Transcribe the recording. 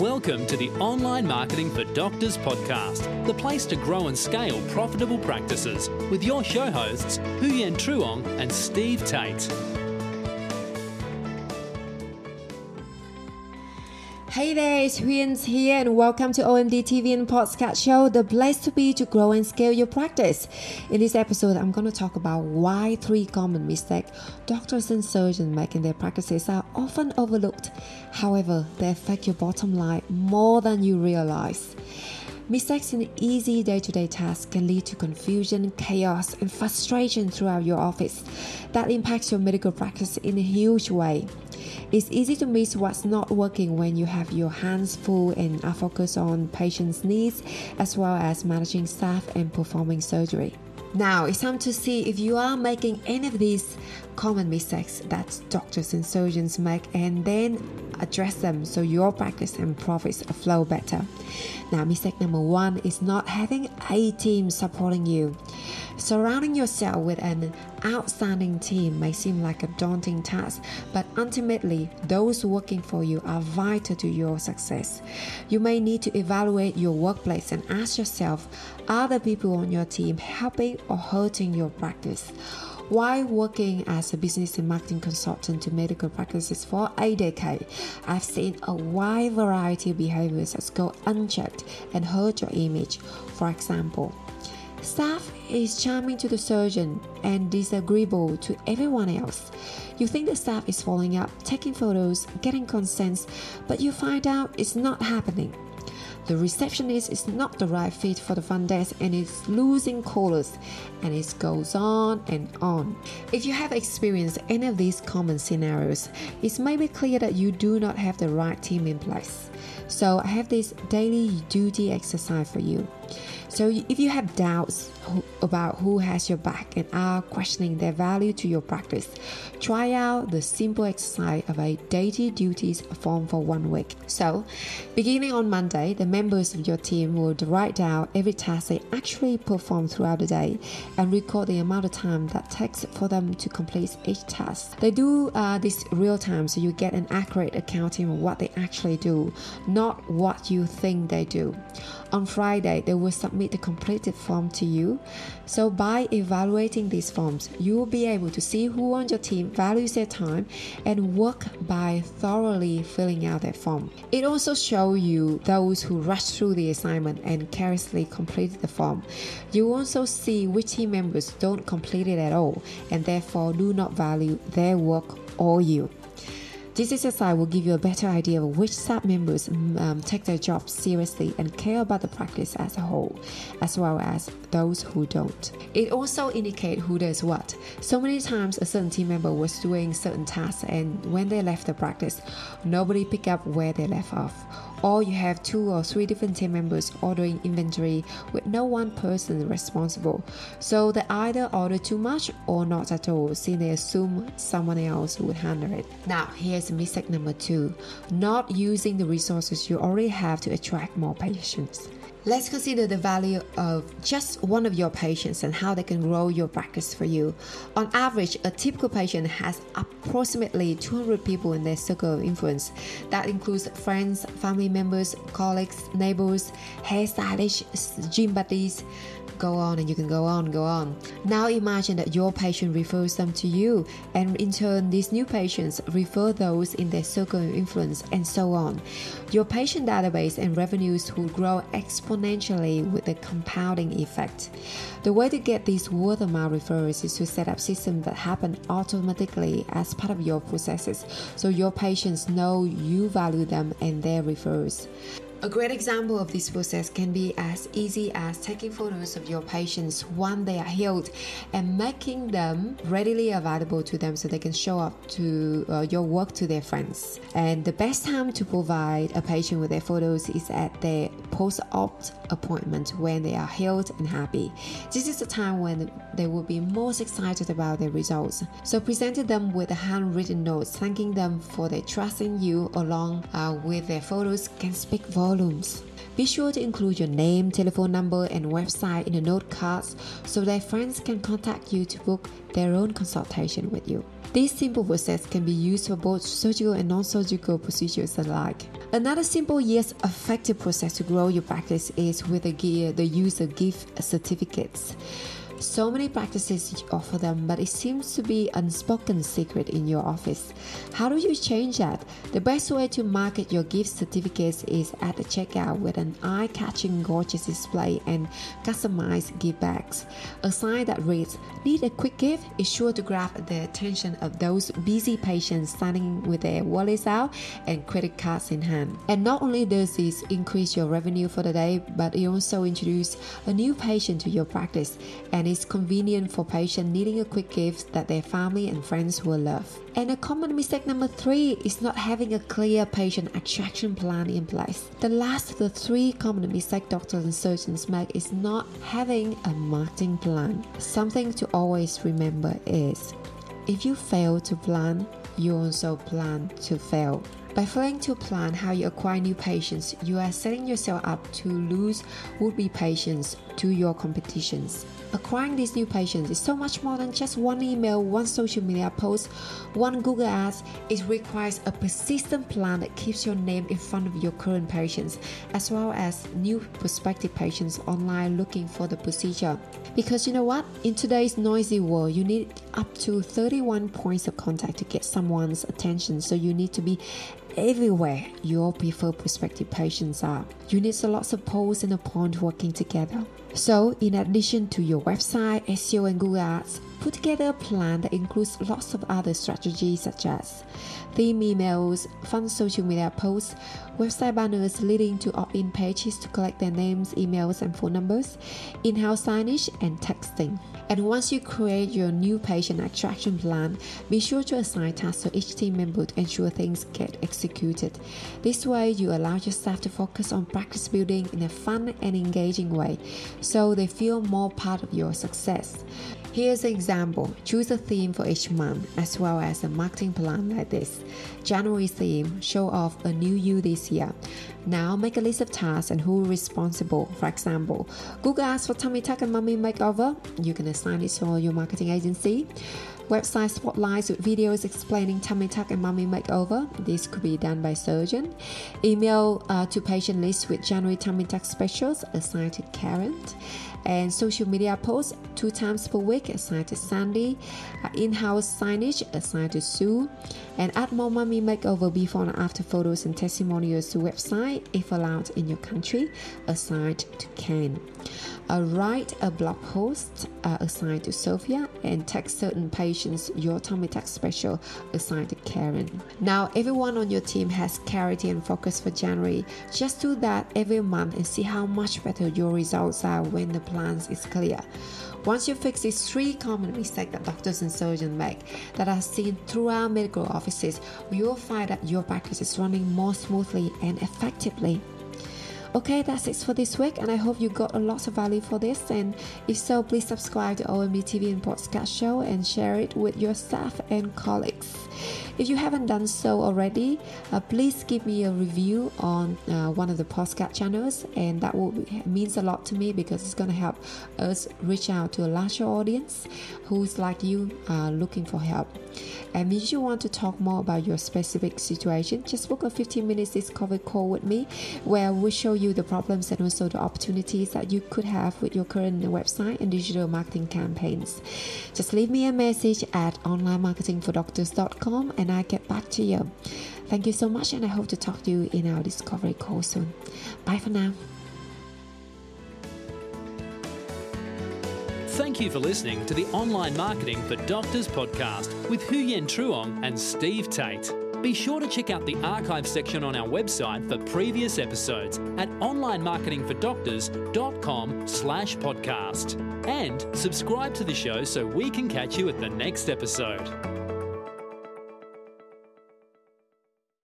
Welcome to the Online Marketing for Doctors podcast, the place to grow and scale profitable practices with your show hosts, Huyen Truong and Steve Tate. Hey there, it's Huyens here, and welcome to OMD TV and Podcast Show, the place to be to grow and scale your practice. In this episode, I'm going to talk about why three common mistakes doctors and surgeons make in their practices are often overlooked. However, they affect your bottom line more than you realize. Mistakes in easy day to day tasks can lead to confusion, chaos, and frustration throughout your office that impacts your medical practice in a huge way. It's easy to miss what's not working when you have your hands full and are focused on patients' needs as well as managing staff and performing surgery. Now it's time to see if you are making any of these common mistakes that doctors and surgeons make and then address them so your practice and profits flow better. Now, mistake number one is not having a team supporting you. Surrounding yourself with an outstanding team may seem like a daunting task, but ultimately, those working for you are vital to your success. You may need to evaluate your workplace and ask yourself the people on your team helping or hurting your practice? While working as a business and marketing consultant to medical practices for a decade, I've seen a wide variety of behaviors that go unchecked and hurt your image. For example, Staff is charming to the surgeon and disagreeable to everyone else. You think the staff is following up, taking photos, getting consents, but you find out it's not happening. The receptionist is not the right fit for the front desk and is losing callers, and it goes on and on. If you have experienced any of these common scenarios, it may be clear that you do not have the right team in place. So, I have this daily duty exercise for you. So, if you have doubts about who has your back and are questioning their value to your practice, try out the simple exercise of a daily duties form for one week. So, beginning on Monday, the members of your team will write down every task they actually perform throughout the day and record the amount of time that takes for them to complete each task. They do uh, this real time so you get an accurate accounting of what they actually do, not what you think they do. On Friday, they will submit the completed form to you. So, by evaluating these forms, you will be able to see who on your team values their time and work by thoroughly filling out their form. It also shows you those who rush through the assignment and carelessly completed the form. You also see which team members don't complete it at all and therefore do not value their work or you. This exercise will give you a better idea of which staff members um, take their job seriously and care about the practice as a whole, as well as those who don't. It also indicates who does what. So many times, a certain team member was doing certain tasks, and when they left the practice, nobody picked up where they left off or you have two or three different team members ordering inventory with no one person responsible. So they either order too much or not at all, since they assume someone else would handle it. Now, here's a mistake number two not using the resources you already have to attract more patients. Let's consider the value of just one of your patients and how they can grow your practice for you. On average, a typical patient has approximately 200 people in their circle of influence. That includes friends, family members, colleagues, neighbors, hairstylists, gym buddies, go on and you can go on, go on. Now imagine that your patient refers them to you, and in turn, these new patients refer those in their circle of influence, and so on. Your patient database and revenues will grow exponentially with the compounding effect. The way to get these mouth referrals is to set up systems that happen automatically as part of your processes so your patients know you value them and their referrals. A great example of this process can be as easy as taking photos of your patients when they are healed and making them readily available to them so they can show up to uh, your work to their friends. And the best time to provide a patient with their photos is at their post op appointment when they are healed and happy. This is the time when they will be most excited about their results. So present them with a handwritten note thanking them for their trust in you along uh, with their photos can speak volumes volumes. Be sure to include your name, telephone number, and website in the note cards so that friends can contact you to book their own consultation with you. This simple process can be used for both surgical and non surgical procedures alike. Another simple yet effective process to grow your practice is with the, the use of gift certificates. So many practices offer them, but it seems to be an unspoken secret in your office. How do you change that? The best way to market your gift certificates is at the checkout with an eye-catching gorgeous display and customized gift bags. A sign that reads, Need a quick gift is sure to grab the attention of those busy patients standing with their wallets out and credit cards in hand. And not only does this increase your revenue for the day, but it also introduces a new patient to your practice and is convenient for patients needing a quick gift that their family and friends will love. And a common mistake number three is not having a clear patient attraction plan in place. The last of the three common mistakes doctors and surgeons make is not having a marketing plan. Something to always remember is if you fail to plan, you also plan to fail. By failing to plan how you acquire new patients, you are setting yourself up to lose would be patients to your competitions. Acquiring these new patients is so much more than just one email, one social media post, one Google Ads. It requires a persistent plan that keeps your name in front of your current patients, as well as new prospective patients online looking for the procedure. Because you know what? In today's noisy world, you need up to 31 points of contact to get someone's attention. So you need to be everywhere your preferred prospective patients are. You need a lot of posts and a point working together. So, in addition to your website, SEO, and Google Ads, put together a plan that includes lots of other strategies such as theme emails, fun social media posts, website banners leading to opt in pages to collect their names, emails, and phone numbers, in house signage, and texting. And once you create your new patient attraction plan, be sure to assign tasks to each team member to ensure things get executed. This way, you allow your staff to focus on practice building in a fun and engaging way so they feel more part of your success. Here's an example. Example, choose a theme for each month as well as a marketing plan like this. January theme, show off a new you this year. Now make a list of tasks and who responsible. For example, Google Ads for tummy tuck and mummy makeover. You can assign it to your marketing agency. Website spotlights with videos explaining tummy tuck and mummy makeover. This could be done by surgeon. Email uh, to patient list with January tummy tuck specials assigned to Karen and social media posts two times per week assigned to Sandy, uh, in-house signage assigned to Sue, and add more mummy makeover before and after photos and testimonials to website if allowed in your country assigned to Ken. Uh, write a blog post uh, assigned to Sophia and text certain patients your tummy tuck special assigned to Karen. Now everyone on your team has clarity and focus for January. Just do that every month and see how much better your results are when the plans is clear. Once you fix these three common mistakes that doctors and surgeons make that are seen throughout medical offices, you will find that your practice is running more smoothly and effectively. Okay, that's it for this week, and I hope you got a lot of value for this. And if so, please subscribe to OMD TV and Podcast Show and share it with your staff and colleagues. If you haven't done so already, uh, please give me a review on uh, one of the podcast channels, and that will be, means a lot to me because it's going to help us reach out to a larger audience who's like you uh, looking for help. And if you want to talk more about your specific situation, just book a 15 minutes discovery call with me where we show you the problems and also the opportunities that you could have with your current website and digital marketing campaigns. Just leave me a message at onlinemarketingfordoctors.com and I get back to you. Thank you so much, and I hope to talk to you in our discovery call soon. Bye for now. Thank you for listening to the Online Marketing for Doctors podcast with Huyen Truong and Steve Tate. Be sure to check out the archive section on our website for previous episodes at onlinemarketingfordoctors.com slash podcast. And subscribe to the show so we can catch you at the next episode.